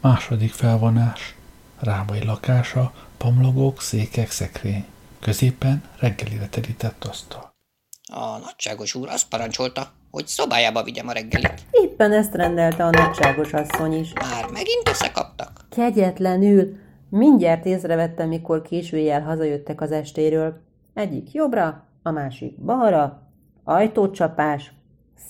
Második felvonás. Rábai lakása, pamlogók, székek, szekrény. Középen reggelire terített asztal. A nagyságos úr azt parancsolta, hogy szobájába vigyem a reggelit. Éppen ezt rendelte a nagyságos asszony is. Már megint összekaptak. Kegyetlenül. Mindjárt észrevettem, mikor későjel hazajöttek az estéről. Egyik jobbra, a másik balra, ajtócsapás,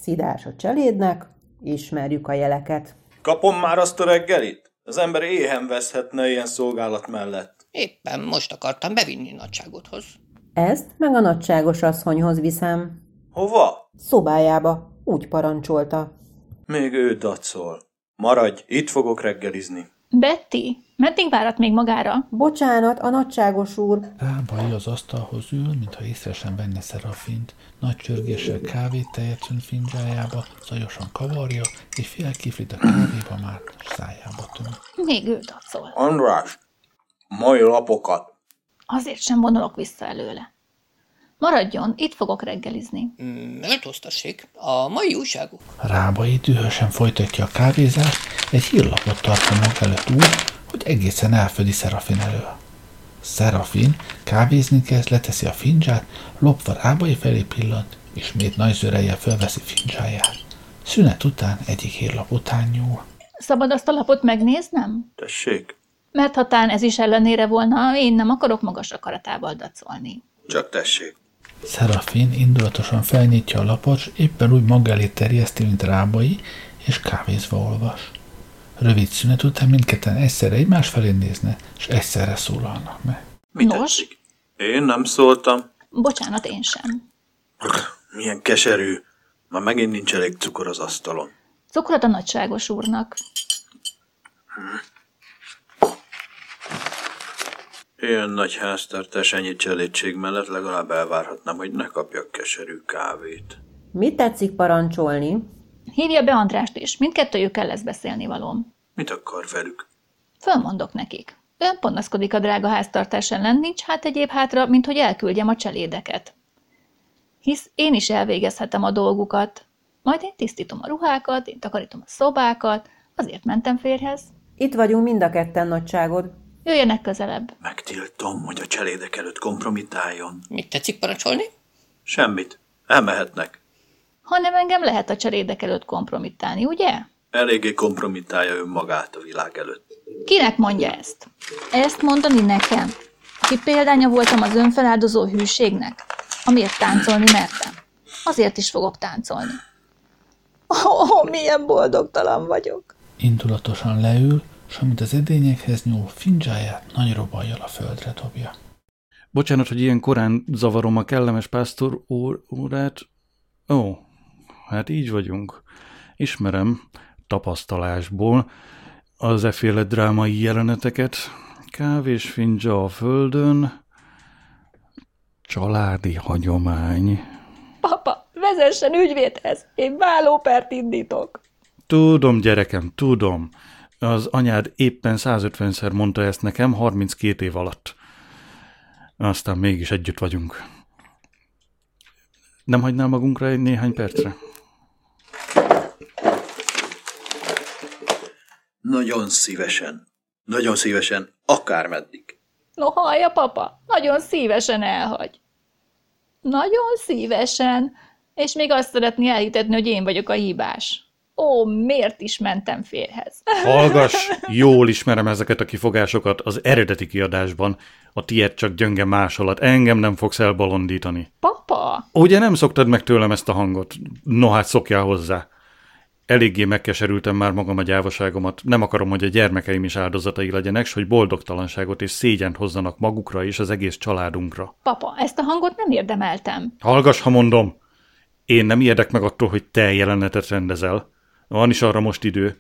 szidás a cselédnek, ismerjük a jeleket. Kapom már azt a reggelit? Az ember éhen veszhetne ilyen szolgálat mellett. Éppen most akartam bevinni nagyságodhoz. Ezt meg a nagyságos asszonyhoz viszem. Hova? Szobájába, úgy parancsolta. Még ő dacol. Maradj, itt fogok reggelizni. Betty, meddig várat még magára? Bocsánat, a nagyságos úr. Rábai az asztalhoz ül, mintha észre sem venne Szerafint. Nagy csörgéssel kávét tejet önt zajosan kavarja, és fél kiflit a kávéba már szájába töm. Még ő dacol. András, mai lapokat. Azért sem vonulok vissza előle. Maradjon, itt fogok reggelizni. Mm, Méltóztassék, a mai újságok. Rábai dühösen folytatja a kávézást, egy hírlapot tart a előtt úgy, hogy egészen elfödi Szerafin elől. Szerafin kávézni kezd, leteszi a fincsát, lopva Rábai felé pillant, ismét nagy zörejjel fölveszi fincsáját. Szünet után egyik hírlap után nyúl. Szabad azt a lapot megnéznem? Tessék, Mert ha tán ez is ellenére volna, én nem akarok magas akaratával dacolni. csak tessék. Szerafin indulatosan felnyitja a lapot, s éppen úgy maga elé terjeszti, mint Rábai, és kávézva olvas. Rövid szünet után mindketten egyszerre egymás felé nézne, és egyszerre szólalnak meg. Mi Nos? tetszik? Én nem szóltam. Bocsánat, én sem. Milyen keserű. Már megint nincs elég cukor az asztalon. Cukrot a nagyságos úrnak. Ilyen nagy háztartás ennyi cselédség mellett legalább elvárhatnám, hogy ne kapjak keserű kávét. Mit tetszik parancsolni? Hívja be Andrást is, mindkettőjükkel lesz beszélni valóm. Mit akar velük? Fölmondok nekik. Ön panaszkodik a drága háztartás ellen, nincs hát egyéb hátra, mint hogy elküldjem a cselédeket. Hisz én is elvégezhetem a dolgukat. Majd én tisztítom a ruhákat, én takarítom a szobákat, azért mentem férhez. Itt vagyunk mind a ketten, nagyságod. Jöjjenek közelebb. Megtiltom, hogy a cselédek előtt kompromitáljon. Mit tetszik parancsolni? Semmit. Elmehetnek. Hanem engem lehet a cselédek előtt kompromittálni, ugye? Eléggé kompromitálja önmagát a világ előtt. Kinek mondja ezt? Ezt mondani nekem? Ki példánya voltam az önfeláldozó hűségnek? Amiért táncolni mertem. Azért is fogok táncolni. Ó, oh, milyen boldogtalan vagyok. Indulatosan leül, s amint az edényekhez nyúl, fincsáját nagy robajjal a földre dobja. Bocsánat, hogy ilyen korán zavarom a kellemes pásztor úr, úrát. Ó, hát így vagyunk. Ismerem tapasztalásból az efféle drámai jeleneteket. Kávés fincsa a földön, családi hagyomány. Papa, vezessen ügyvédhez, én vállópert indítok. Tudom, gyerekem, tudom. Az anyád éppen 150-szer mondta ezt nekem 32 év alatt. Aztán mégis együtt vagyunk. Nem hagynál magunkra egy néhány percre? Nagyon szívesen. Nagyon szívesen. Akármeddig. No hallja, papa, nagyon szívesen elhagy. Nagyon szívesen, és még azt szeretné elhitetni, hogy én vagyok a hibás. Ó, miért is mentem férhez? Hallgass! Jól ismerem ezeket a kifogásokat az eredeti kiadásban. A tiéd csak gyönge másolat. Engem nem fogsz elbalondítani. Papa, Ugye nem szoktad meg tőlem ezt a hangot? No hát szokjál hozzá. Eléggé megkeserültem már magam a gyávaságomat. Nem akarom, hogy a gyermekeim is áldozatai legyenek, s hogy boldogtalanságot és szégyent hozzanak magukra és az egész családunkra. papa, ezt a hangot nem érdemeltem. Hallgass, ha mondom! Én nem érdek meg attól, hogy te jelenetet rendezel. Van is arra most idő.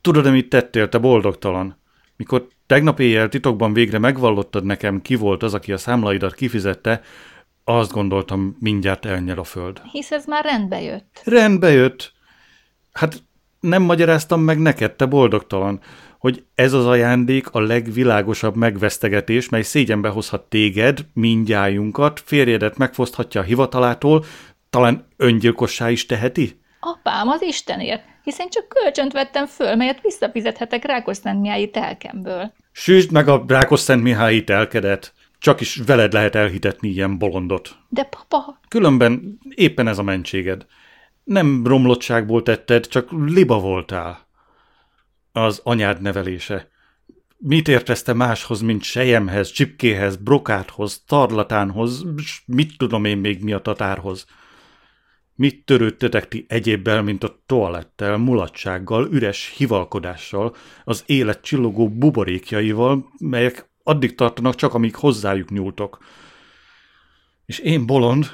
Tudod, mit tettél, te boldogtalan? Mikor tegnap éjjel titokban végre megvallottad nekem, ki volt az, aki a számlaidat kifizette, azt gondoltam, mindjárt elnyel a föld. Hisz ez már rendbe jött. Rendbe jött. Hát nem magyaráztam meg neked, te boldogtalan, hogy ez az ajándék a legvilágosabb megvesztegetés, mely szégyenbe hozhat téged, mindjájunkat, férjedet megfoszthatja a hivatalától, talán öngyilkossá is teheti? Apám, az Istenért, hiszen csak kölcsönt vettem föl, melyet visszafizethetek Rákosztentmiályi telkemből. Süsd meg a Rákoszszent Mihályi telkedet. Csak is veled lehet elhitetni ilyen bolondot. De papa, Különben éppen ez a mentséged. Nem romlottságból tetted, csak liba voltál. Az anyád nevelése. Mit értezte máshoz, mint sejemhez, csipkéhez, brokáthoz, tarlatánhoz, s mit tudom én még mi a tatárhoz? Mit törődtetek ti egyébbel, mint a toalettel, mulatsággal, üres hivalkodással, az élet csillogó buborékjaival, melyek addig tartanak csak, amíg hozzájuk nyúltok. És én bolond,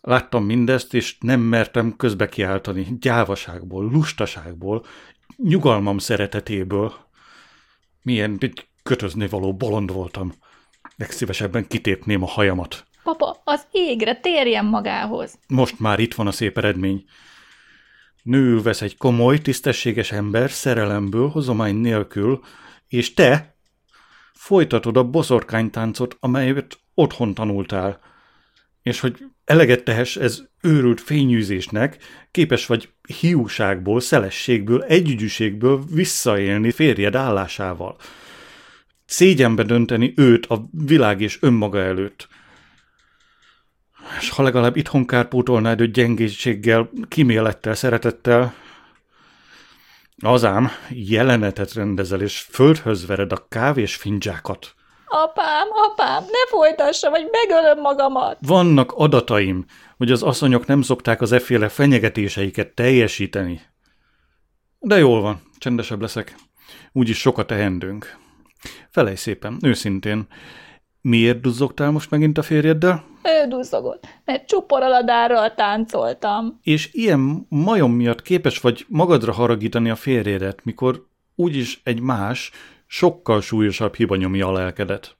láttam mindezt, és nem mertem közbe kiáltani, gyávaságból, lustaságból, nyugalmam szeretetéből. Milyen egy kötözni való bolond voltam. Legszívesebben kitépném a hajamat. Papa, az égre térjen magához. Most már itt van a szép eredmény. Nő vesz egy komoly, tisztességes ember szerelemből, hozomány nélkül, és te folytatod a boszorkánytáncot, amelyet otthon tanultál. És hogy eleget tehess ez őrült fényűzésnek, képes vagy hiúságból, szelességből, együgyűségből visszaélni férjed állásával. Szégyenbe dönteni őt a világ és önmaga előtt. És ha legalább itthon kárpótolnád őt gyengétséggel, kimélettel, szeretettel, azám jelenetet rendezel, és földhöz vered a kávés fincsákat. Apám, apám, ne folytassa, vagy megölöm magamat. Vannak adataim, hogy az asszonyok nem szokták az efféle fenyegetéseiket teljesíteni. De jól van, csendesebb leszek. Úgyis sokat tehendőnk. Felej szépen, őszintén. Miért duzzogtál most megint a férjeddel? Ő duzzogott, mert csuporaladáról táncoltam. És ilyen majom miatt képes vagy magadra haragítani a férjedet, mikor úgyis egy más, sokkal súlyosabb hiba nyomja a lelkedet.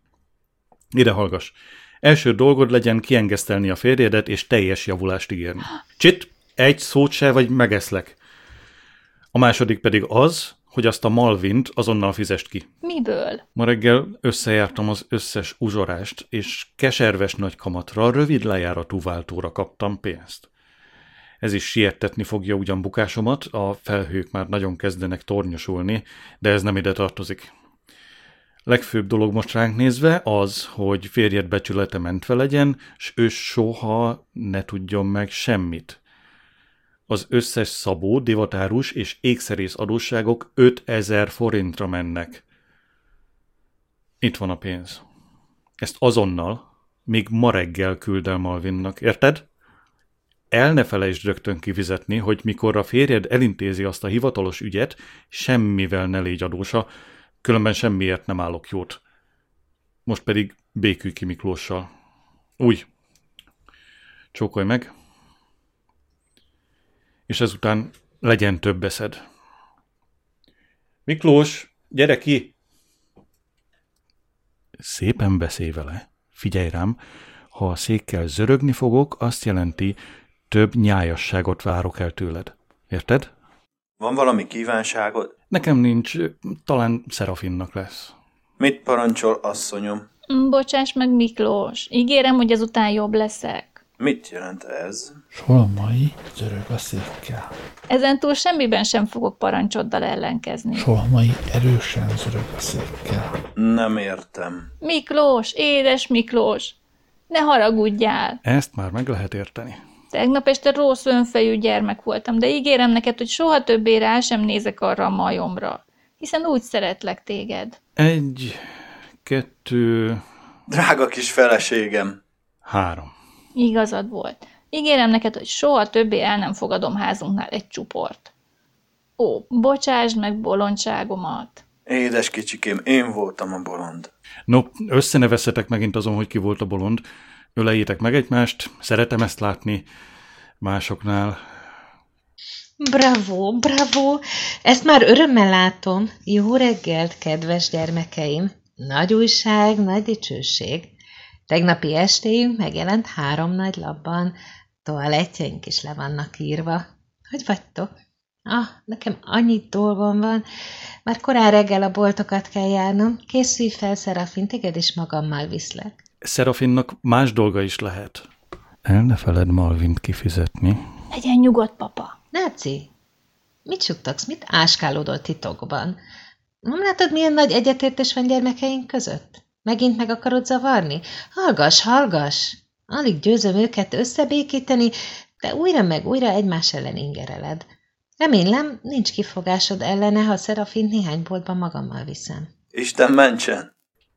Ide hallgass. Első dolgod legyen kiengesztelni a férjedet és teljes javulást ígérni. Csit, egy szót se, vagy megeszlek. A második pedig az, hogy azt a Malvint azonnal fizest ki. Miből? Ma reggel összejártam az összes uzsorást, és keserves nagy kamatra, rövid lejáratú váltóra kaptam pénzt. Ez is siettetni fogja ugyan bukásomat, a felhők már nagyon kezdenek tornyosulni, de ez nem ide tartozik. Legfőbb dolog most ránk nézve az, hogy férjed becsülete mentve legyen, s ő soha ne tudjon meg semmit. Az összes szabó, divatárus és ékszerész adósságok 5000 forintra mennek. Itt van a pénz. Ezt azonnal, még ma reggel küld el Malvinnak, érted? El ne felejtsd rögtön kifizetni, hogy mikor a férjed elintézi azt a hivatalos ügyet, semmivel ne légy adósa, különben semmiért nem állok jót. Most pedig békülj ki Miklóssal. Úgy. Csókolj meg. És ezután legyen több eszed. Miklós, gyere ki! Szépen beszélj vele. Figyelj rám, ha a székkel zörögni fogok, azt jelenti, több nyájasságot várok el tőled. Érted? Van valami kívánságod? Nekem nincs, talán Szerafinnak lesz. Mit parancsol, asszonyom? Bocsáss meg, Miklós. Ígérem, hogy ezután jobb leszek. Mit jelent ez? Solmai zörög a székkel. Ezentúl semmiben sem fogok parancsoddal ellenkezni. Solmai erősen zörög a székkel. Nem értem. Miklós, édes Miklós, ne haragudjál. Ezt már meg lehet érteni. Tegnap este rossz önfejű gyermek voltam, de ígérem neked, hogy soha többé rá sem nézek arra a majomra, hiszen úgy szeretlek téged. Egy, kettő, Drága kis feleségem! három. Igazad volt. Ígérem neked, hogy soha többé el nem fogadom házunknál egy csuport. Ó, bocsásd meg bolondságomat. Édes kicsikém, én voltam a bolond. No, összenevezhetek megint azon, hogy ki volt a bolond. Ölejétek meg egymást, szeretem ezt látni másoknál. Bravo, bravo! Ezt már örömmel látom. Jó reggelt, kedves gyermekeim! Nagy újság, nagy dicsőség. Tegnapi estéjünk megjelent három nagy labban, toalettjeink is le vannak írva. Hogy vagytok? Ah, nekem annyi dolgom van. Már korán reggel a boltokat kell járnom. Készülj fel, Szerafin, téged is magammal viszlek. Szerafinnak más dolga is lehet. El ne feled Malvint kifizetni. Legyen nyugodt, papa. Náci, Mit suttogsz, mit áskálódol titokban? Nem látod, milyen nagy egyetértés van gyermekeink között? Megint meg akarod zavarni? Hallgass, hallgass! Alig győzöm őket összebékíteni, de újra meg újra egymás ellen ingereled. Remélem, nincs kifogásod ellene, ha Szerafint néhány boltban magammal viszem. Isten mentsen!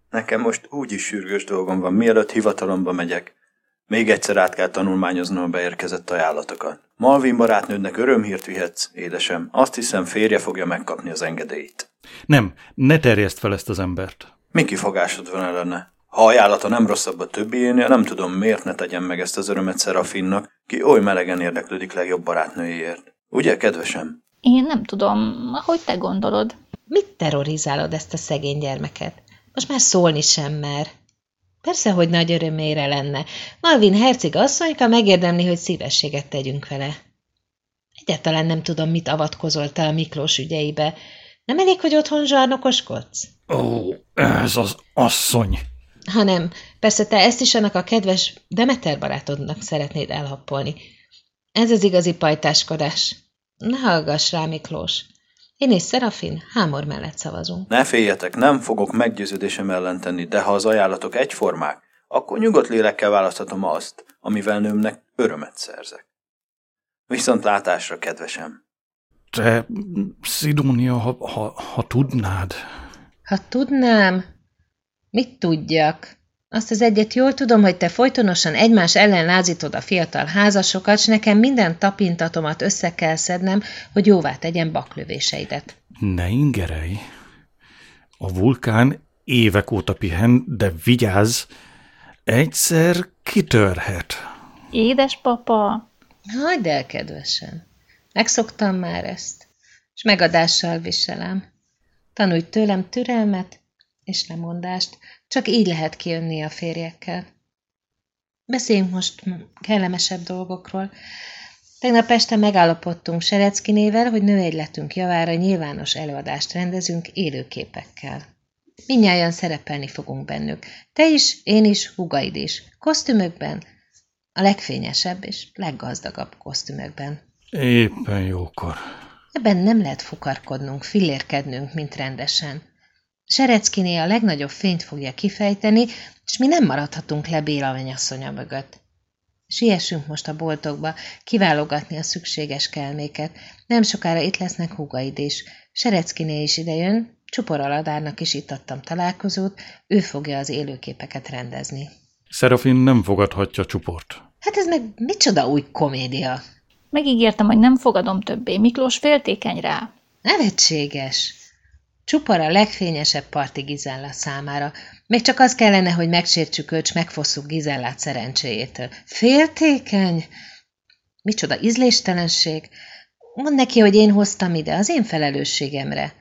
Nekem most úgy is sürgős dolgom van, mielőtt hivatalomba megyek. Még egyszer át kell tanulmányoznom a beérkezett ajánlatokat. Malvin barátnődnek örömhírt vihetsz, édesem. Azt hiszem, férje fogja megkapni az engedélyt. Nem, ne terjeszt fel ezt az embert. Mi kifogásod van ellene? Ha ajánlata nem rosszabb a többiénél, nem tudom, miért ne tegyem meg ezt az örömet Szerafinnak, ki oly melegen érdeklődik legjobb barátnőjéért. Ugye, kedvesem? Én nem tudom, ahogy te gondolod. Mit terrorizálod ezt a szegény gyermeket? Most már szólni sem mer. Persze, hogy nagy örömére lenne. Malvin herceg asszonyka megérdemli, hogy szívességet tegyünk vele. Egyáltalán nem tudom, mit avatkozol te a Miklós ügyeibe. Nem elég, hogy otthon zsarnokoskodsz? Ó, ez az asszony. Hanem, persze te ezt is annak a kedves Demeter barátodnak szeretnéd elhappolni. Ez az igazi pajtáskodás. Ne hallgass rá, Miklós. Én és Szerafin hámor mellett szavazunk. Ne féljetek, nem fogok meggyőződésem ellen tenni, de ha az ajánlatok egyformák, akkor nyugodt lélekkel választhatom azt, amivel nőmnek örömet szerzek. Viszont látásra, kedvesem. Te, Szidónia, ha, ha, ha tudnád. Ha tudnám, mit tudjak? Azt az egyet jól tudom, hogy te folytonosan egymás ellen lázítod a fiatal házasokat, s nekem minden tapintatomat össze kell szednem, hogy jóvá tegyen baklövéseidet. Ne ingerelj. A vulkán évek óta pihen, de vigyázz, egyszer kitörhet. Édespapa, Hagyd el, kedvesen. Megszoktam már ezt, és megadással viselem. Tanulj tőlem türelmet és lemondást, csak így lehet kijönni a férjekkel. Beszéljünk most kellemesebb dolgokról. Tegnap este megállapodtunk Sereckinével, hogy nőegyletünk javára nyilvános előadást rendezünk élőképekkel. Mindnyájan szerepelni fogunk bennük. Te is, én is, hugaid is. Kosztümökben, a legfényesebb és leggazdagabb kosztümökben. Éppen jókor. Ebben nem lehet fukarkodnunk, fillérkednünk, mint rendesen. Sereckiné a legnagyobb fényt fogja kifejteni, és mi nem maradhatunk le Béla mennyasszonya mögött. Siessünk most a boltokba, kiválogatni a szükséges kelméket. Nem sokára itt lesznek húgaid is. Sereckiné is idejön, Csupor Aladárnak is itt adtam találkozót, ő fogja az élőképeket rendezni. Szerafin nem fogadhatja csuport. Hát ez meg micsoda új komédia? Megígértem, hogy nem fogadom többé. Miklós féltékeny rá. Nevetséges. Csupar a legfényesebb parti Gizella számára. Még csak az kellene, hogy megsértsük őt, s megfosszuk Gizellát szerencséjétől. Féltékeny? Micsoda ízléstelenség? Mondd neki, hogy én hoztam ide, az én felelősségemre.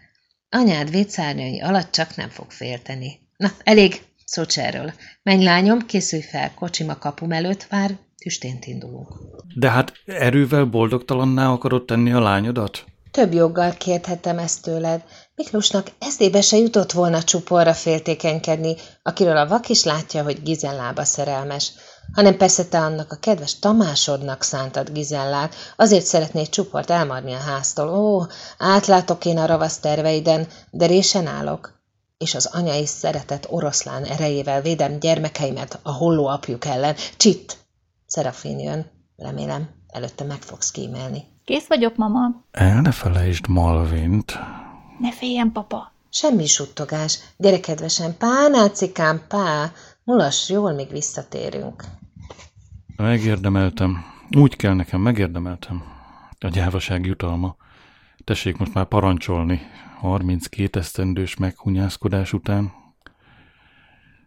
Anyád vécárnyai alatt csak nem fog félteni. Na, elég, szócs erről. Menj, lányom, készülj fel, kocsima kapum előtt vár, tüstént indulunk. De hát erővel boldogtalanná akarod tenni a lányodat? Több joggal kérthetem ezt tőled. Miklósnak eszébe se jutott volna csuporra féltékenykedni, akiről a vak is látja, hogy Gizellába szerelmes, hanem persze te annak a kedves Tamásodnak szántad Gizellát, azért szeretnéd csuport elmarni a háztól. Ó, átlátok én a ravasz terveiden, de résen állok, és az anyai szeretet oroszlán erejével védem gyermekeimet a holló apjuk ellen. Csitt! Szerafin jön, remélem, előtte meg fogsz kímélni. Kész vagyok, mama. El ne felejtsd Malvint. Ne féljen, papa. Semmi suttogás. Gyere, kedvesen, pá, nácikám, pá. Mulass jól, míg visszatérünk. Megérdemeltem. Úgy kell nekem, megérdemeltem. A gyávaság jutalma. Tessék most már parancsolni. 32 esztendős meghunyászkodás után.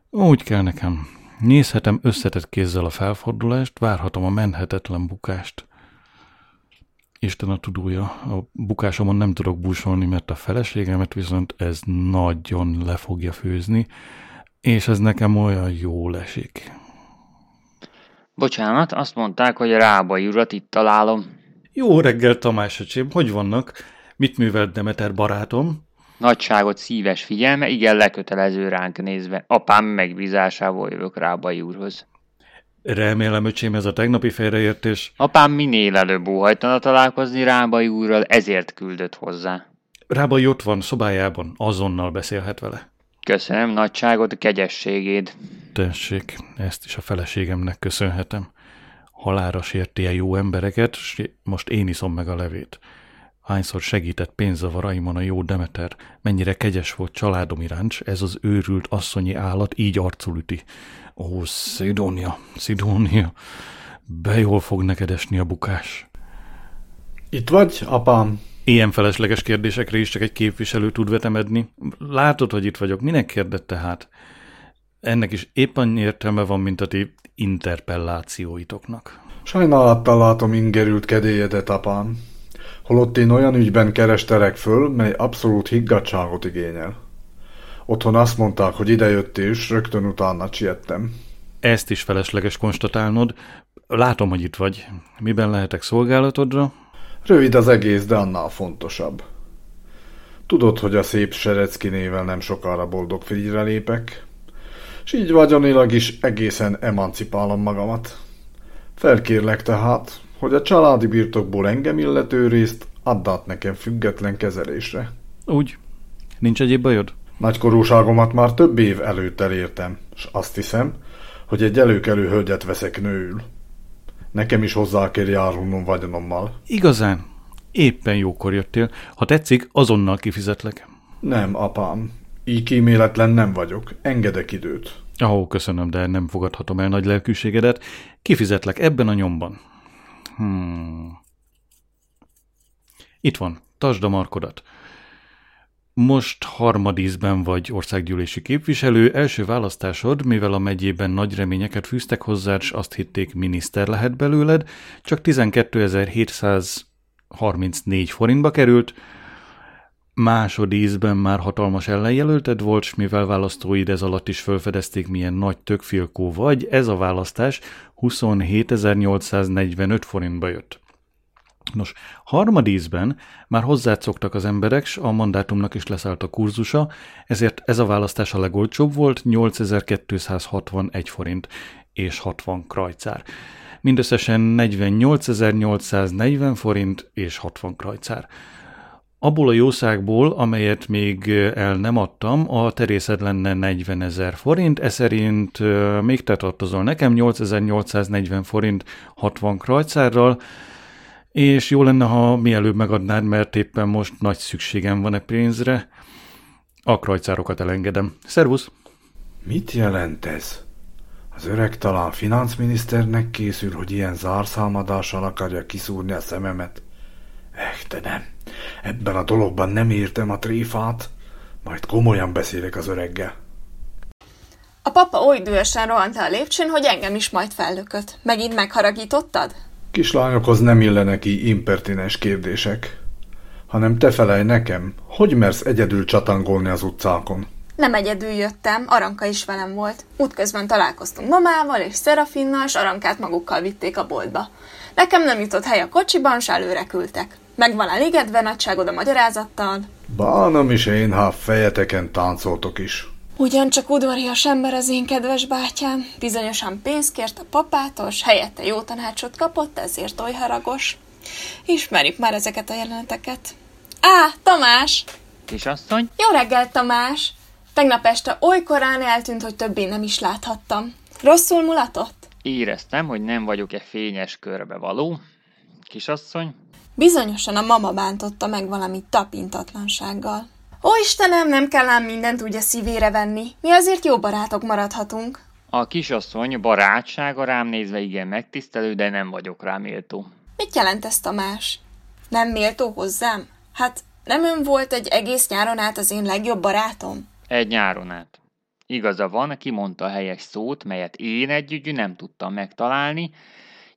Úgy kell nekem. Nézhetem összetett kézzel a felfordulást, várhatom a menhetetlen bukást. Isten a tudója, a bukásomon nem tudok búsolni, mert a feleségemet viszont ez nagyon le fogja főzni, és ez nekem olyan jól esik. Bocsánat, azt mondták, hogy Rábai urat itt találom. Jó reggel, Tamás öcsém, hogy vannak? Mit művelt Demeter barátom? Nagyságot szíves figyelme, igen lekötelező ránk nézve. Apám megbízásából jövök Rábai úrhoz. Remélem, öcsém, ez a tegnapi félreértés. Apám minél előbb óhajtana találkozni Rábai úrral, ezért küldött hozzá. Rábai ott van, szobájában, azonnal beszélhet vele. Köszönöm nagyságot, kegyességéd. Tessék, ezt is a feleségemnek köszönhetem. Halára sérti -e jó embereket, s most én iszom meg a levét. Hányszor segített pénzavaraimon a jó Demeter, mennyire kegyes volt családom iránt, ez az őrült asszonyi állat így arcul üti. Ó, Szidónia, Szidónia, be jól fog neked esni a bukás. Itt vagy, apám? Ilyen felesleges kérdésekre is csak egy képviselő tud vetemedni. Látod, hogy itt vagyok, minek kérdett tehát? Ennek is épp annyi értelme van, mint a ti interpellációitoknak. Sajnálattal látom ingerült kedélyedet, apám. Holott én olyan ügyben kerestelek föl, mely abszolút higgadságot igényel. Otthon azt mondták, hogy idejött és rögtön utána siettem. Ezt is felesleges konstatálnod. Látom, hogy itt vagy. Miben lehetek szolgálatodra? Rövid az egész, de annál fontosabb. Tudod, hogy a szép Serecki nével nem sokára boldog frigyre lépek, és így vagyonilag is egészen emancipálom magamat. Felkérlek tehát, hogy a családi birtokból engem illető részt add át nekem független kezelésre. Úgy. Nincs egyéb bajod? Nagykorúságomat már több év előtt elértem, és azt hiszem, hogy egy előkelő hölgyet veszek nőül. Nekem is hozzá kell járulnom vagyonommal. Igazán? Éppen jókor jöttél. Ha tetszik, azonnal kifizetlek. Nem, apám. Így kíméletlen nem vagyok. Engedek időt. Ó, köszönöm, de nem fogadhatom el nagy lelkűségedet. Kifizetlek ebben a nyomban. Hmm. Itt van, tasd a markodat. Most harmadízben vagy országgyűlési képviselő, első választásod, mivel a megyében nagy reményeket fűztek hozzád, s azt hitték miniszter lehet belőled, csak 12.734 forintba került, másodízben már hatalmas ellenjelölted volt, s mivel választóid ez alatt is felfedezték, milyen nagy tökfilkó vagy, ez a választás 27.845 forintba jött. Nos, harmadízben már hozzászoktak az emberek, s a mandátumnak is leszállt a kurzusa, ezért ez a választás a legolcsóbb volt, 8261 forint és 60 krajcár. Mindösszesen 48.840 forint és 60 krajcár. Abból a jószágból, amelyet még el nem adtam, a terészed lenne 40 ezer forint, ez szerint még te tartozol nekem 8840 forint 60 krajcárral, és jó lenne, ha mielőbb megadnád, mert éppen most nagy szükségem van e pénzre. A krajcárokat elengedem. Szervusz! Mit jelent ez? Az öreg talán financminiszternek készül, hogy ilyen zárszámadással akarja kiszúrni a szememet. Eh, de nem. Ebben a dologban nem értem a tréfát. Majd komolyan beszélek az öreggel. A papa oly dühösen rohant le a lépcsőn, hogy engem is majd fellökött. Megint megharagítottad? Kislányokhoz nem illenek ki impertinens kérdések. Hanem te felej nekem, hogy mersz egyedül csatangolni az utcákon? Nem egyedül jöttem, Aranka is velem volt. Útközben találkoztunk mamával és Szerafinnal, és Arankát magukkal vitték a boltba. Nekem nem jutott hely a kocsiban, s előre küldtek. Meg van elégedve nagyságod a magyarázattal? Bánom is én, ha fejeteken táncoltok is. Ugyancsak udvarias ember az én kedves bátyám. Bizonyosan pénzt kért a papától, s helyette jó tanácsot kapott, ezért oly haragos. Ismerjük már ezeket a jeleneteket. Á, Tamás! Kisasszony? Jó reggel, Tamás! Tegnap este oly korán eltűnt, hogy többé nem is láthattam. Rosszul mulatott? Éreztem, hogy nem vagyok-e fényes körbe való. Kisasszony? Bizonyosan a mama bántotta meg valami tapintatlansággal. Ó, Istenem, nem kell ám mindent úgy a szívére venni. Mi azért jó barátok maradhatunk. A kisasszony barátsága rám nézve igen megtisztelő, de nem vagyok rá méltó. Mit jelent ez, Tamás? Nem méltó hozzám? Hát nem ön volt egy egész nyáron át az én legjobb barátom? Egy nyáron át. Igaza van, kimondta a helyes szót, melyet én együtt nem tudtam megtalálni.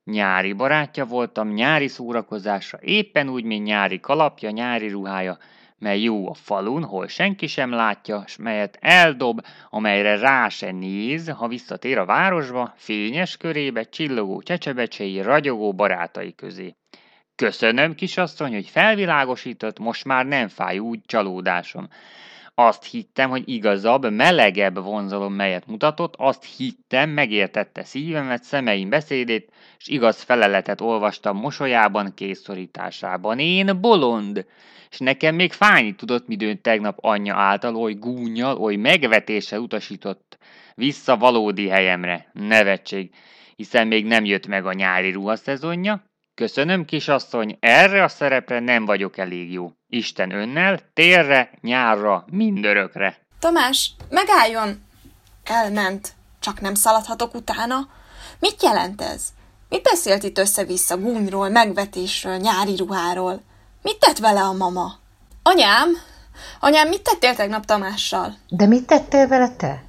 Nyári barátja voltam, nyári szórakozásra, éppen úgy, mint nyári kalapja, nyári ruhája, mely jó a falun, hol senki sem látja, s melyet eldob, amelyre rá se néz, ha visszatér a városba, fényes körébe, csillogó csecsebecsei, ragyogó barátai közé. Köszönöm, kisasszony, hogy felvilágosított, most már nem fáj úgy csalódásom. Azt hittem, hogy igazabb, melegebb vonzalom, melyet mutatott, azt hittem, megértette szívemet, szemeim beszédét, s igaz feleletet olvastam mosolyában, készszorításában. Én bolond! És nekem még fájni tudott, midőn tegnap anyja által oly gúnyjal, oly megvetéssel utasított vissza valódi helyemre. Nevetség, hiszen még nem jött meg a nyári ruhaszezonja. Köszönöm, kisasszony, erre a szerepre nem vagyok elég jó. Isten önnel, térre, nyárra, mindörökre. Tamás, megálljon! Elment. Csak nem szaladhatok utána? Mit jelent ez? Mit beszélt itt össze-vissza gúnyról, megvetésről, nyári ruháról? Mit tett vele a mama? Anyám? Anyám, mit tettél tegnap Tamással? De mit tettél vele te?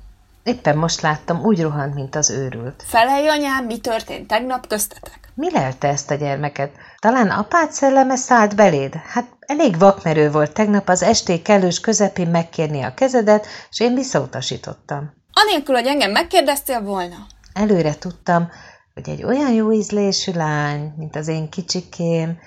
Éppen most láttam, úgy rohant, mint az őrült. Felelj, anyám, mi történt tegnap köztetek? Mi lelte ezt a gyermeket? Talán apád szelleme szállt beléd? Hát elég vakmerő volt tegnap az esték kellős közepén megkérni a kezedet, és én visszautasítottam. Anélkül, hogy engem megkérdeztél volna. Előre tudtam, hogy egy olyan jó ízlésű lány, mint az én kicsikém,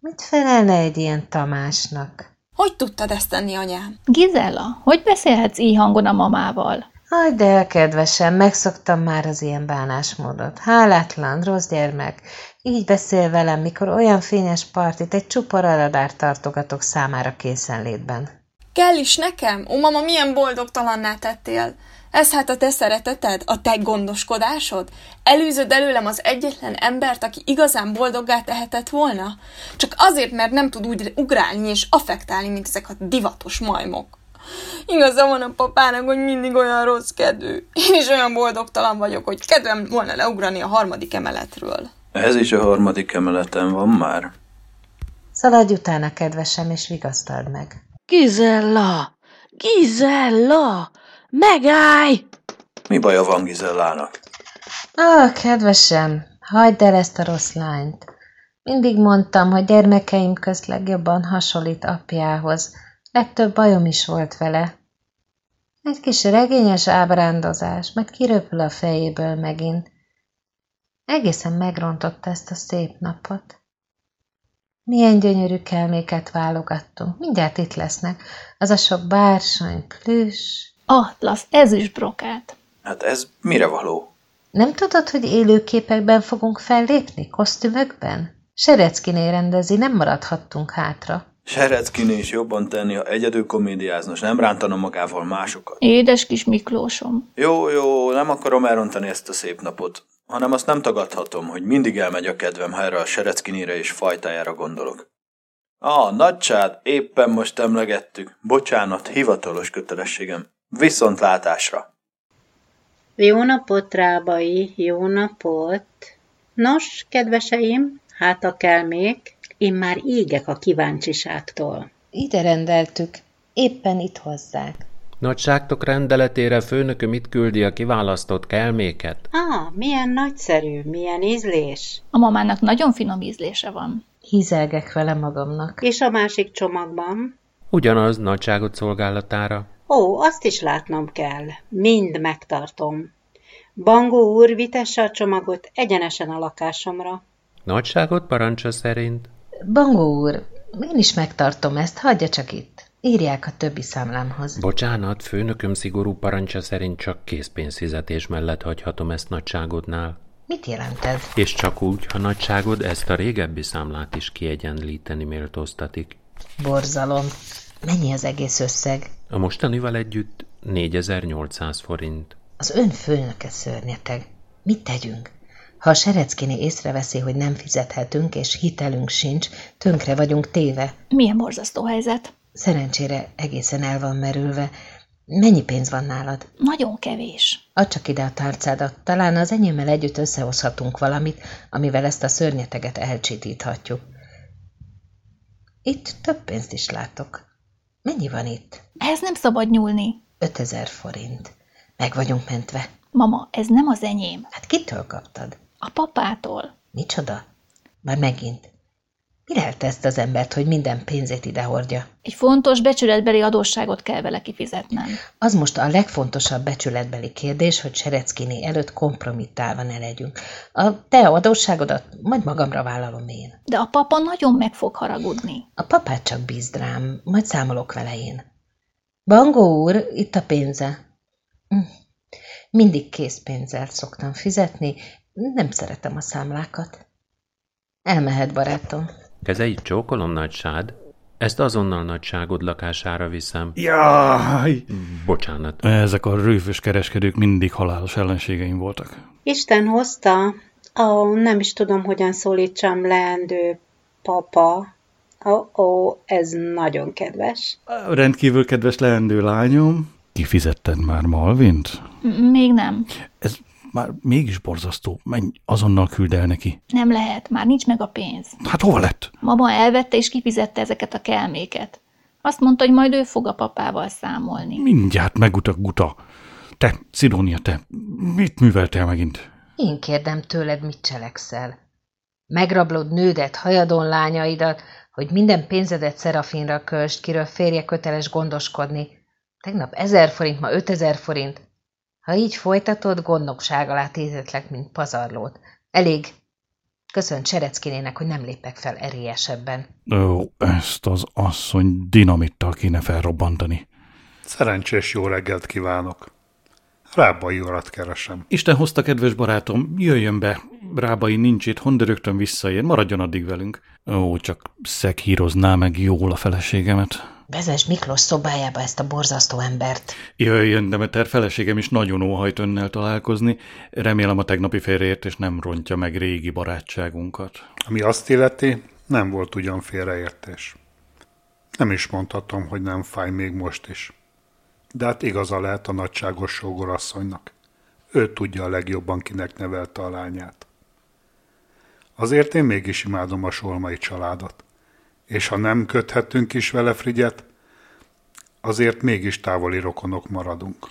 mit felelne egy ilyen Tamásnak? Hogy tudtad ezt tenni, anyám? Gizella, hogy beszélhetsz így hangon a mamával? Hagyd el, kedvesem, megszoktam már az ilyen bánásmódot. Hálátlan, rossz gyermek. Így beszél velem, mikor olyan fényes partit egy csupa radárt tartogatok számára készenlétben. Kell is nekem? Ó, mama, milyen boldogtalanná tettél. Ez hát a te szereteted, a te gondoskodásod? Elűzöd előlem az egyetlen embert, aki igazán boldoggá tehetett volna? Csak azért, mert nem tud úgy ugrálni és affektálni, mint ezek a divatos majmok. Igaza van a papának, hogy mindig olyan rossz kedvű. Én is olyan boldogtalan vagyok, hogy kedvem volna leugrani a harmadik emeletről. Ez is a harmadik emeleten van már. Szaladj utána, kedvesem, és vigasztald meg. Gizella! Gizella! Megállj! Mi baja van Gizellának? Ah, kedvesem, hagyd el ezt a rossz lányt. Mindig mondtam, hogy gyermekeim közt legjobban hasonlít apjához. Legtöbb bajom is volt vele. Egy kis regényes ábrándozás, meg kiröpül a fejéből megint. Egészen megrontotta ezt a szép napot. Milyen gyönyörű kelméket válogattunk. Mindjárt itt lesznek. Az a sok bársony, plüss. Atlasz, ezüst brokát. Hát ez mire való? Nem tudod, hogy élőképekben fogunk fellépni? Kosztümökben? Sereckinél rendezi, nem maradhattunk hátra. Sereckiné is jobban tenni, ha egyedül komédiázna, és nem rántana magával másokat. Édes kis Miklósom. Jó, jó, nem akarom elrontani ezt a szép napot, hanem azt nem tagadhatom, hogy mindig elmegy a kedvem, ha erre a Sereckinére és fajtájára gondolok. Ah, nagycsád, éppen most emlegettük. Bocsánat, hivatalos kötelességem. Viszontlátásra! Jó napot, Rábai, jó napot! Nos, kedveseim, hát a kelmék, én már égek a kíváncsiságtól. Ide rendeltük, éppen itt hozzák. Nagyságtok rendeletére főnököm itt küldi a kiválasztott kelméket. Ah, milyen nagyszerű, milyen ízlés. A mamának nagyon finom ízlése van. Hízelgek vele magamnak. És a másik csomagban? Ugyanaz nagyságot szolgálatára. Ó, azt is látnom kell. Mind megtartom. Bangó úr, vitesse a csomagot egyenesen a lakásomra. Nagyságot parancsa szerint. Bangó úr, én is megtartom ezt, hagyja csak itt. Írják a többi számlámhoz. Bocsánat, főnököm szigorú parancsa szerint csak készpénzfizetés mellett hagyhatom ezt nagyságodnál. Mit jelent ez? És csak úgy, ha nagyságod ezt a régebbi számlát is kiegyenlíteni méltóztatik. Borzalom. Mennyi az egész összeg? A mostanival együtt 4800 forint. Az ön főnöke szörnyeteg. Mit tegyünk? Ha a Sereckiné észreveszi, hogy nem fizethetünk, és hitelünk sincs, tönkre vagyunk téve. Milyen borzasztó helyzet? Szerencsére egészen el van merülve. Mennyi pénz van nálad? Nagyon kevés. Add csak ide a tárcádat. Talán az enyémmel együtt összehozhatunk valamit, amivel ezt a szörnyeteget elcsitíthatjuk. Itt több pénzt is látok. Mennyi van itt? Ehhez nem szabad nyúlni. 5000 forint. Meg vagyunk mentve. Mama, ez nem az enyém. Hát kitől kaptad? A papától. Micsoda? Már megint. Mi lehet ezt az embert, hogy minden pénzét ide hordja? Egy fontos becsületbeli adósságot kell vele kifizetnem. Az most a legfontosabb becsületbeli kérdés, hogy Sereckiné előtt kompromittálva ne legyünk. A te adósságodat majd magamra vállalom én. De a papa nagyon meg fog haragudni. A papát csak bízd rám, majd számolok vele én. Bangó úr, itt a pénze. Hm. Mindig készpénzzel szoktam fizetni, nem szeretem a számlákat. Elmehet, barátom. Kezeit csókolom, nagysád. Ezt azonnal nagyságod lakására viszem. Jaj! Bocsánat. Ezek a rőfös kereskedők mindig halálos ellenségeim voltak. Isten hozta, ó, nem is tudom, hogyan szólítsam leendő papa. Ó, ó, ez nagyon kedves. Rendkívül kedves leendő lányom. Kifizetted már Malvint? M- Még nem. Ez már mégis borzasztó. Menj, azonnal küld el neki. Nem lehet, már nincs meg a pénz. Hát hova lett? Mama elvette és kifizette ezeket a kelméket. Azt mondta, hogy majd ő fog a papával számolni. Mindjárt megutak guta. Te, Szidónia, te, mit műveltél megint? Én kérdem tőled, mit cselekszel. Megrablod nődet, hajadon lányaidat, hogy minden pénzedet Szerafinra költsd, kiről férje köteles gondoskodni. Tegnap ezer forint, ma ötezer forint. Ha így folytatod, gondnokság alá tétetlek, mint pazarlót. Elég. Köszön Csereckinének, hogy nem lépek fel erélyesebben. Ó, ezt az asszony dinamittal kéne felrobbantani. Szerencsés jó reggelt kívánok. Rábai urat keresem. Isten hozta, kedves barátom, jöjjön be. Rábai nincs itt, de rögtön visszaér, maradjon addig velünk. Ó, csak szekírozná meg jól a feleségemet. Vezess Miklós szobájába ezt a borzasztó embert. Jöjjön, Demeter, feleségem is nagyon óhajt önnel találkozni. Remélem a tegnapi félreértés nem rontja meg régi barátságunkat. Ami azt illeti, nem volt ugyan félreértés. Nem is mondhatom, hogy nem fáj még most is. De hát igaza lehet a nagyságos sógorasszonynak. Ő tudja a legjobban, kinek nevelte a lányát. Azért én mégis imádom a solmai családot. És ha nem köthetünk is vele Frigyet, azért mégis távoli rokonok maradunk.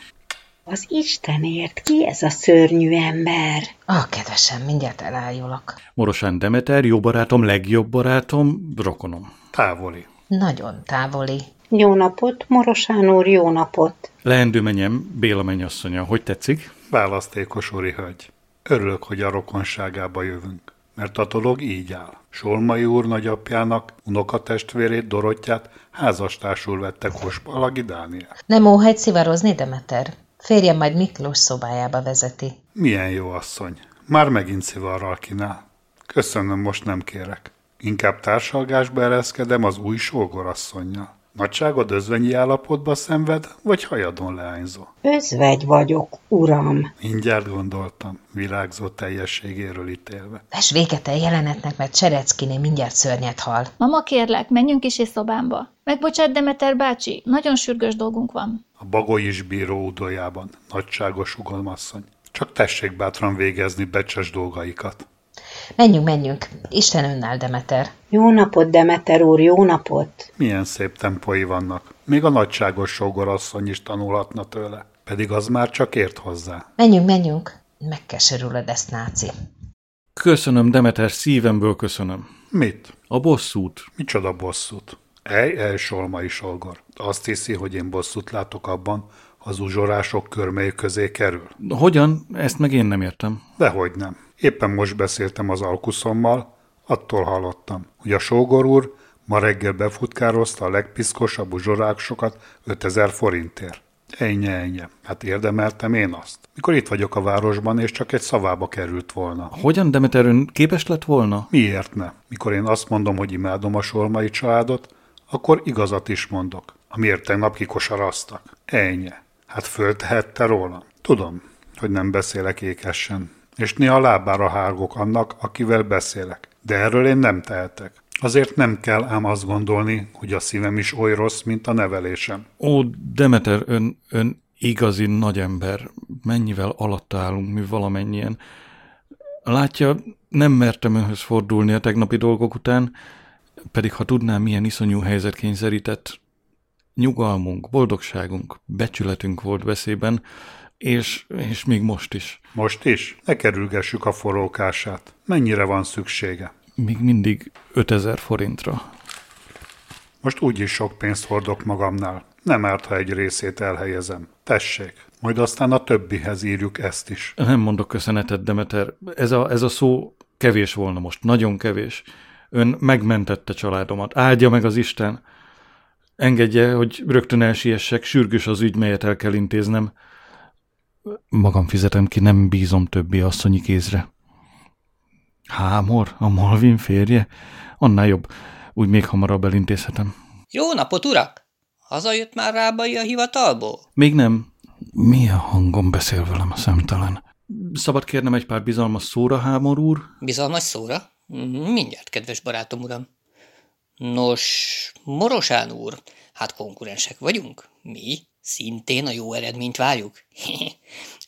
Az Istenért, ki ez a szörnyű ember? Ah, kedvesem, mindjárt elájulok. Morosán Demeter, jó barátom, legjobb barátom, rokonom. Távoli. Nagyon távoli. Jó napot, Morosán úr, jó napot. Leendő menyem, Béla mennyasszonya, hogy tetszik? Választékos úri hölgy. Örülök, hogy a rokonságába jövünk, mert a dolog így áll. Solmai úr nagyapjának unokatestvérét Dorottyát házastársul vette Kospalagi Dániel. Nem óhajt szivarozni, Demeter? Férjem majd Miklós szobájába vezeti. Milyen jó asszony. Már megint szivarral kínál. Köszönöm, most nem kérek. Inkább társalgásba ereszkedem az új sógorasszonynal. Nagyságod özvegyi állapotba szenved, vagy hajadon leányzó? Özvegy vagyok, uram. Mindjárt gondoltam, virágzó teljességéről ítélve. Vess véget a jelenetnek, mert Csereckiné mindjárt szörnyet hal. Mama, kérlek, menjünk is és szobámba. Megbocsát, Demeter bácsi, nagyon sürgős dolgunk van. A bagoly is bíró udójában, nagyságos ugolmasszony. Csak tessék bátran végezni becses dolgaikat. Menjünk, menjünk. Isten önnel, Demeter. Jó napot, Demeter úr, jó napot. Milyen szép tempói vannak. Még a nagyságos sógorasszony is tanulhatna tőle. Pedig az már csak ért hozzá. Menjünk, menjünk. Megkeserülöd ezt, náci. Köszönöm, Demeter, szívemből köszönöm. Mit? A bosszút. Micsoda bosszút? Ej, ej, solmai solgor. Azt hiszi, hogy én bosszút látok abban, az uzsorások körmei közé kerül? Hogyan? Ezt meg én nem értem. Dehogy nem. Éppen most beszéltem az alkuszommal, attól hallottam, hogy a sógor úr ma reggel befutkározta a legpiszkosabb uzsoráksokat 5000 forintért. Ennyi, ennyi. Hát érdemeltem én azt. Mikor itt vagyok a városban, és csak egy szavába került volna. Hogyan, Demeter, ön képes lett volna? Miért ne? Mikor én azt mondom, hogy imádom a sormai családot, akkor igazat is mondok, amiért tegnap kikosaraztak. Ennyi. Hát föltehette róla. Tudom, hogy nem beszélek ékesen, és néha lábára hárgok annak, akivel beszélek. De erről én nem tehetek. Azért nem kell ám azt gondolni, hogy a szívem is oly rossz, mint a nevelésem. Ó, Demeter, ön, ön igazi nagy ember. Mennyivel alatta állunk mi valamennyien. Látja, nem mertem önhöz fordulni a tegnapi dolgok után, pedig ha tudnám, milyen iszonyú helyzet kényszerített, nyugalmunk, boldogságunk, becsületünk volt veszélyben, és, és még most is. Most is? Ne kerülgessük a forrókását. Mennyire van szüksége? Még mindig 5000 forintra. Most úgyis sok pénzt hordok magamnál. Nem árt, ha egy részét elhelyezem. Tessék, majd aztán a többihez írjuk ezt is. Nem mondok köszönetet, Demeter. Ez a, ez a szó kevés volna most, nagyon kevés. Ön megmentette családomat. Áldja meg az Isten. Engedje, hogy rögtön elsiessek, sürgős az ügy, melyet el kell intéznem. Magam fizetem ki, nem bízom többi asszonyi kézre. Hámor, a Malvin férje? Annál jobb, úgy még hamarabb elintézhetem. Jó napot, urak! Hazajött már Rábai a hivatalból? Még nem. Milyen hangon beszél velem a szemtelen? Szabad kérnem egy pár bizalmas szóra, Hámor úr? Bizalmas szóra? Mindjárt, kedves barátom uram. Nos, Morosán úr, hát konkurensek vagyunk. Mi szintén a jó eredményt várjuk.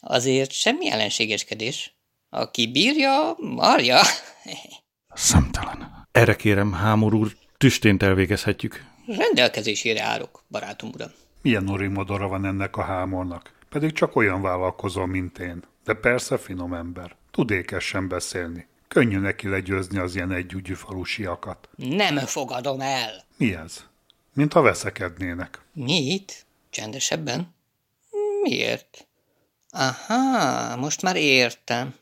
Azért semmi ellenségeskedés. Aki bírja, marja. Szemtelen. Erre kérem, Hámor úr, tüstént elvégezhetjük. Rendelkezésére állok, barátom uram. Milyen orimodora van ennek a hámornak? Pedig csak olyan vállalkozó, mint én. De persze finom ember. Tud ékesen beszélni. Könnyű neki legyőzni az ilyen együgyű falusiakat. Nem fogadom el. Mi ez? Mint ha veszekednének. Mit? Csendesebben? Miért? Aha, most már értem.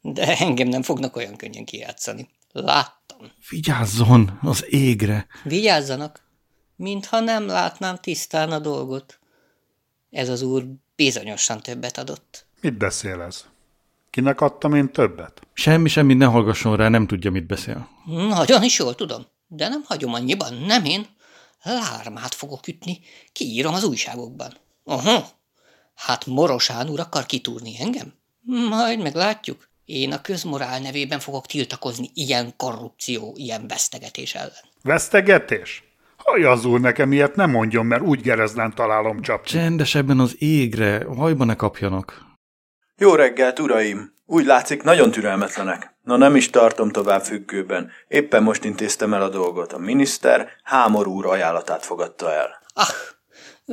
De engem nem fognak olyan könnyen kijátszani. Láttam. Vigyázzon az égre! Vigyázzanak, mintha nem látnám tisztán a dolgot. Ez az úr bizonyosan többet adott. Mit beszél ez? Kinek adtam én többet? Semmi, semmi, ne hallgasson rá, nem tudja, mit beszél. Nagyon is jól tudom, de nem hagyom annyiban, nem én. Lármát fogok ütni, kiírom az újságokban. Aha, hát Morosán úr akar kitúrni engem? Majd meglátjuk. Én a közmorál nevében fogok tiltakozni ilyen korrupció, ilyen vesztegetés ellen. Vesztegetés? Haj az úr, nekem ilyet nem mondjon, mert úgy gerezlen találom csapni. Csendesebben az égre, hajba ne kapjanak. Jó reggelt, uraim! Úgy látszik, nagyon türelmetlenek. Na nem is tartom tovább függőben. Éppen most intéztem el a dolgot. A miniszter Hámor úr ajánlatát fogadta el. Ah,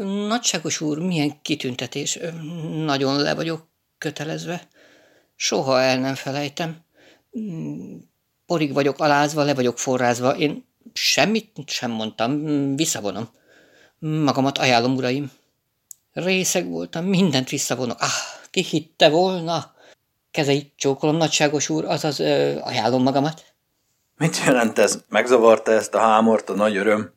nagyságos úr, milyen kitüntetés. Nagyon le vagyok kötelezve. Soha el nem felejtem. Porig vagyok alázva, le vagyok forrázva. Én semmit sem mondtam, visszavonom. Magamat ajánlom, uraim. Részeg voltam, mindent visszavonok. Ah, ki hitte volna? Kezeit csókolom, nagyságos úr, azaz ö, ajánlom magamat. Mit jelent ez? Megzavarta ezt a hámort a nagy öröm?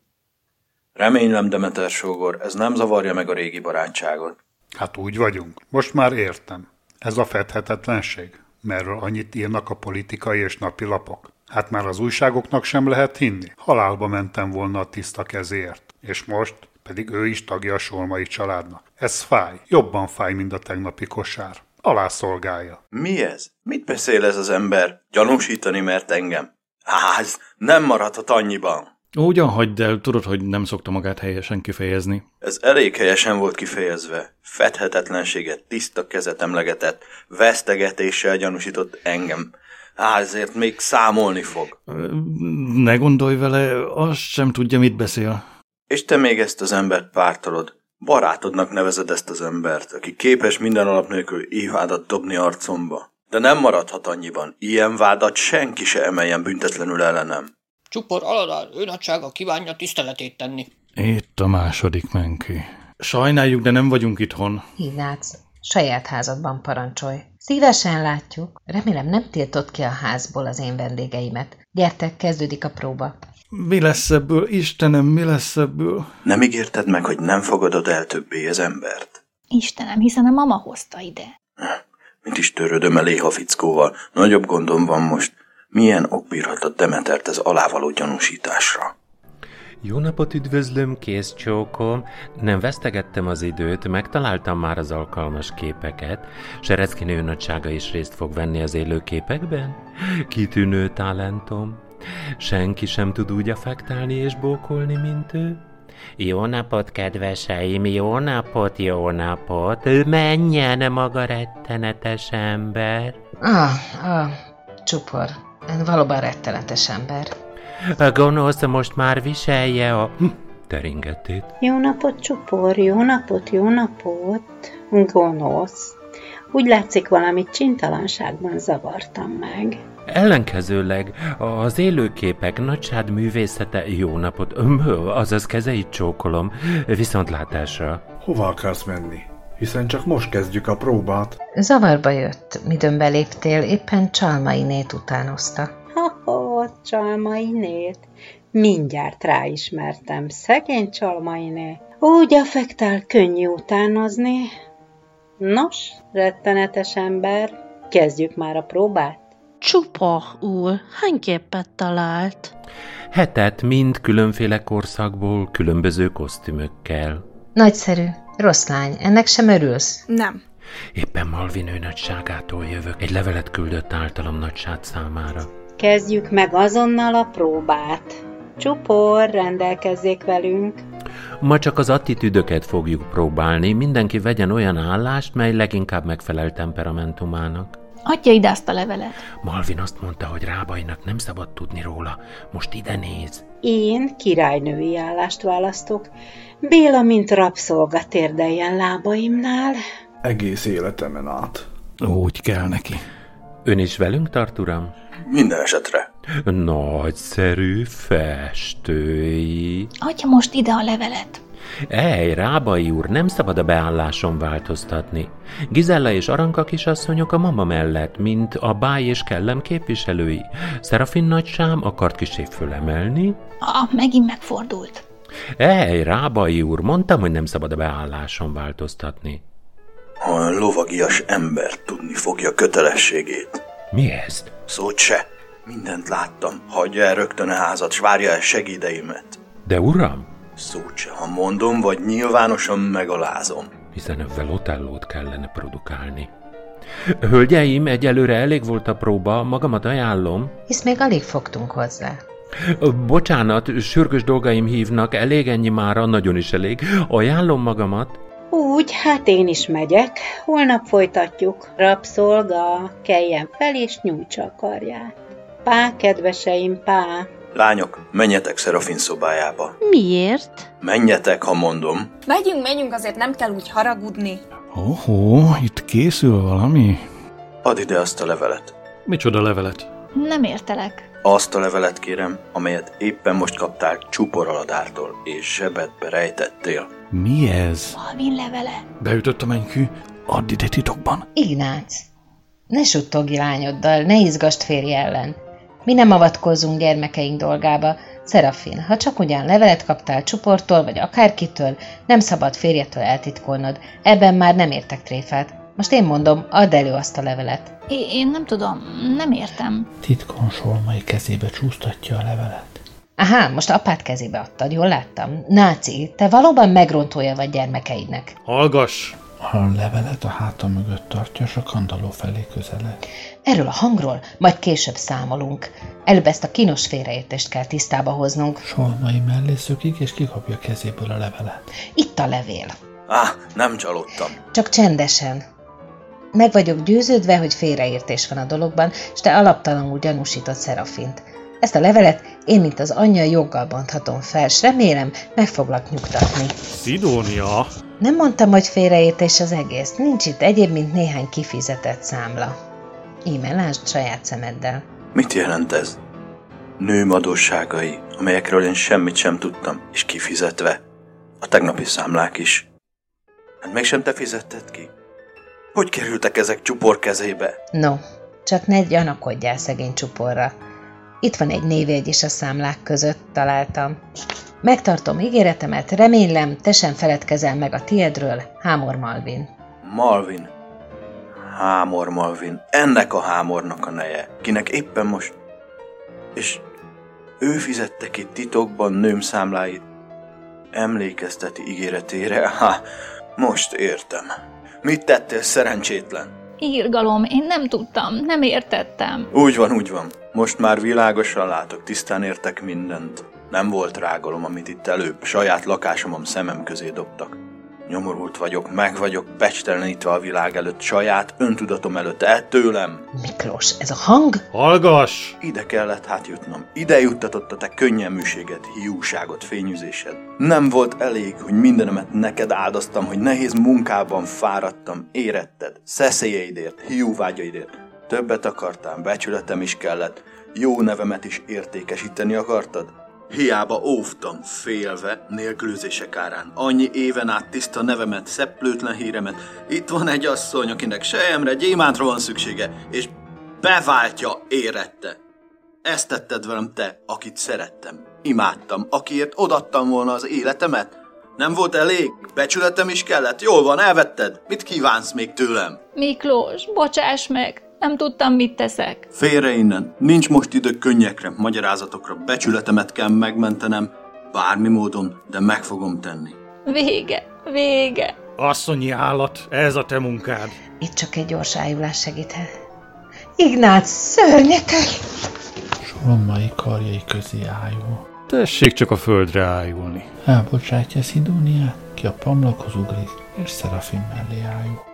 Remélem, Demeter sógor, ez nem zavarja meg a régi barátságot. Hát úgy vagyunk. Most már értem. Ez a fedhetetlenség, merről annyit írnak a politikai és napilapok. Hát már az újságoknak sem lehet hinni. Halálba mentem volna a tiszta kezéért. És most pedig ő is tagja a sormai családnak. Ez fáj. Jobban fáj, mint a tegnapi kosár. Alá szolgálja. Mi ez? Mit beszél ez az ember? Gyanúsítani mert engem? Ez nem maradhat annyiban. Ugyan hagyd el, tudod, hogy nem szokta magát helyesen kifejezni. Ez elég helyesen volt kifejezve. Fedhetetlenséget, tiszta kezet emlegetett, vesztegetéssel gyanúsított engem. Á, ezért még számolni fog. Ne gondolj vele, azt sem tudja, mit beszél. És te még ezt az embert pártolod. Barátodnak nevezed ezt az embert, aki képes minden alap nélkül évádat dobni arcomba. De nem maradhat annyiban. Ilyen vádat senki se emeljen büntetlenül ellenem. Csupor Aladár, ő nagysága kívánja tiszteletét tenni. Itt a második menki. Sajnáljuk, de nem vagyunk itthon. Ignác, saját házadban parancsolj. Szívesen látjuk. Remélem nem tiltott ki a házból az én vendégeimet. Gyertek, kezdődik a próba. Mi lesz ebből, Istenem, mi lesz ebből? Nem ígérted meg, hogy nem fogadod el többé az embert? Istenem, hiszen a mama hozta ide. Mit is törődöm elé a fickóval? Nagyobb gondom van most. Milyen ok bírhatott Demetert ez alávaló gyanúsításra? Jó napot üdvözlöm, kész csókom. Nem vesztegettem az időt, megtaláltam már az alkalmas képeket. Serecki nő nagysága is részt fog venni az élő képekben? Kitűnő talentom. Senki sem tud úgy affektálni és bókolni, mint ő. Jó napot, kedveseim, jó napot, jó napot. Menjen maga rettenetes ember. Ah, ah, csupor. Valóban rettenetes ember. A gonosz most már viselje a hm, teringetét. Jó napot, csupor, jó napot, jó napot. Gonosz. Úgy látszik, valamit csintalanságban zavartam meg. Ellenkezőleg az élőképek nagysád művészete jó napot, azaz kezeit csókolom, viszontlátásra. Hova akarsz menni? Hiszen csak most kezdjük a próbát. Zavarba jött, midőn beléptél, éppen Csalmai nét utánozta. Ha-ha, Csalmai nét. Mindjárt ráismertem, szegény csalmainé. Úgy affektál, könnyű utánozni. Nos, rettenetes ember, kezdjük már a próbát. Csupa úr, hány képet talált? Hetet mind különféle korszakból, különböző kosztümökkel. Nagyszerű. Rossz lány, ennek sem örülsz? Nem. Éppen Malvin ő nagyságától jövök. Egy levelet küldött általam nagyság számára. Kezdjük meg azonnal a próbát. Csupor, rendelkezzék velünk. Ma csak az attitűdöket fogjuk próbálni, mindenki vegyen olyan állást, mely leginkább megfelel temperamentumának. Adja ide azt a levelet. Malvin azt mondta, hogy Rábainak nem szabad tudni róla. Most ide néz. Én királynői állást választok. Béla, mint rabszolga térdeljen lábaimnál. Egész életemen át. Úgy kell neki. Ön is velünk tart, uram? Minden esetre. Nagyszerű festői. Adja most ide a levelet. Ej, Rábai úr, nem szabad a beálláson változtatni. Gizella és Aranka kisasszonyok a mama mellett, mint a báj és kellem képviselői. Szerafin nagysám akart kisé fölemelni. Ah, megint megfordult. Ej, Rábai úr, mondtam, hogy nem szabad a beálláson változtatni. A lovagias ember tudni fogja kötelességét. Mi ez? Szót se. Mindent láttam. Hagyja el rögtön a házat, s várja el segédeimet. De uram, Szót se, ha mondom, vagy nyilvánosan megalázom. hiszen ebben Otellót kellene produkálni. Hölgyeim, egyelőre elég volt a próba, magamat ajánlom. Hisz még alig fogtunk hozzá. Bocsánat, sürgős dolgaim hívnak, elég ennyi mára, nagyon is elég. Ajánlom magamat. Úgy, hát én is megyek. Holnap folytatjuk. Rabszolga, keljen fel és nyújtsa a karját. Pá, kedveseim, pá. Lányok, menjetek Szerafin szobájába. Miért? Menjetek, ha mondom. Megyünk, megyünk, azért nem kell úgy haragudni. Óhó, itt készül valami? Add ide azt a levelet. Micsoda levelet? Nem értelek. Azt a levelet kérem, amelyet éppen most kaptál csuporaladártól, és zsebedbe rejtettél. Mi ez? Malvin levele. Beütött a mennykű? Add ide titokban. Ignác, ne suttogj lányoddal, ne izgast férj ellen. Mi nem avatkozzunk gyermekeink dolgába. Szerafin, ha csak ugyan levelet kaptál csuporttól, vagy akárkitől, nem szabad férjetől eltitkolnod. Ebben már nem értek tréfát. Most én mondom, add elő azt a levelet. É- én nem tudom, nem értem. Titkon Solmai kezébe csúsztatja a levelet. Aha, most apád kezébe adtad, jól láttam. Náci, te valóban megrontója vagy gyermekeidnek. Hallgass! A levelet a háta mögött tartja, és a kandalló felé közeled. Erről a hangról majd később számolunk. Előbb ezt a kínos félreértést kell tisztába hoznunk. Solmai mellé szökik, és kikapja kezéből a levelet. Itt a levél. Á, nem csalódtam. Csak csendesen. Meg vagyok győződve, hogy félreértés van a dologban, és te alaptalanul gyanúsítod Szerafint. Ezt a levelet én, mint az anyja joggal bonthatom fel, s remélem meg foglak nyugtatni. Szidónia! Nem mondtam, hogy félreértés az egész. Nincs itt egyéb, mint néhány kifizetett számla. Íme lásd saját szemeddel. Mit jelent ez? Nőm adósságai, amelyekről én semmit sem tudtam, és kifizetve. A tegnapi számlák is. Hát mégsem te fizetted ki? Hogy kerültek ezek csupor kezébe? No, csak ne gyanakodjál szegény csuporra. Itt van egy névjegy is a számlák között, találtam. Megtartom ígéretemet, remélem, te sem feledkezel meg a tiedről, Hámor Malvin. Malvin. Hámor Malvin. Ennek a hámornak a neje, kinek éppen most... És ő fizette ki titokban nőm számláit. Emlékezteti ígéretére. Ha, most értem. Mit tettél, szerencsétlen? Írgalom, én nem tudtam, nem értettem. Úgy van, úgy van. Most már világosan látok, tisztán értek mindent. Nem volt rágalom, amit itt előbb saját lakásomom szemem közé dobtak. Nyomorult vagyok, meg vagyok becstelenítve a világ előtt, saját öntudatom előtt, el tőlem. Miklós, ez a hang? Hallgass! Ide kellett hát jutnom. Ide juttatott a te könnyelműséget, hiúságot, fényűzésed. Nem volt elég, hogy mindenemet neked áldoztam, hogy nehéz munkában fáradtam, éretted, szeszélyeidért, hiúvágyaidért. Többet akartál, becsületem is kellett, jó nevemet is értékesíteni akartad? Hiába óvtam, félve, nélkülözések árán. Annyi éven át tiszta nevemet, szeplőtlen híremet. Itt van egy asszony, akinek sejemre, gyémántra van szüksége, és beváltja érette. Ezt tetted velem te, akit szerettem. Imádtam, akiért odattam volna az életemet. Nem volt elég? Becsületem is kellett? Jól van, elvetted? Mit kívánsz még tőlem? Miklós, bocsáss meg! Nem tudtam, mit teszek. Félre innen. Nincs most idő könnyekre, magyarázatokra. Becsületemet kell megmentenem. Bármi módon, de meg fogom tenni. Vége, vége. Asszonyi állat, ez a te munkád. Itt csak egy gyors ájulás segíthet. Ignác, szörnyeteg! Sorommai karjai közé ájul. Tessék csak a földre ájulni. Elbocsátja Szidóniát, ki a pamlakhoz ugrik, és Szerafin mellé ájul.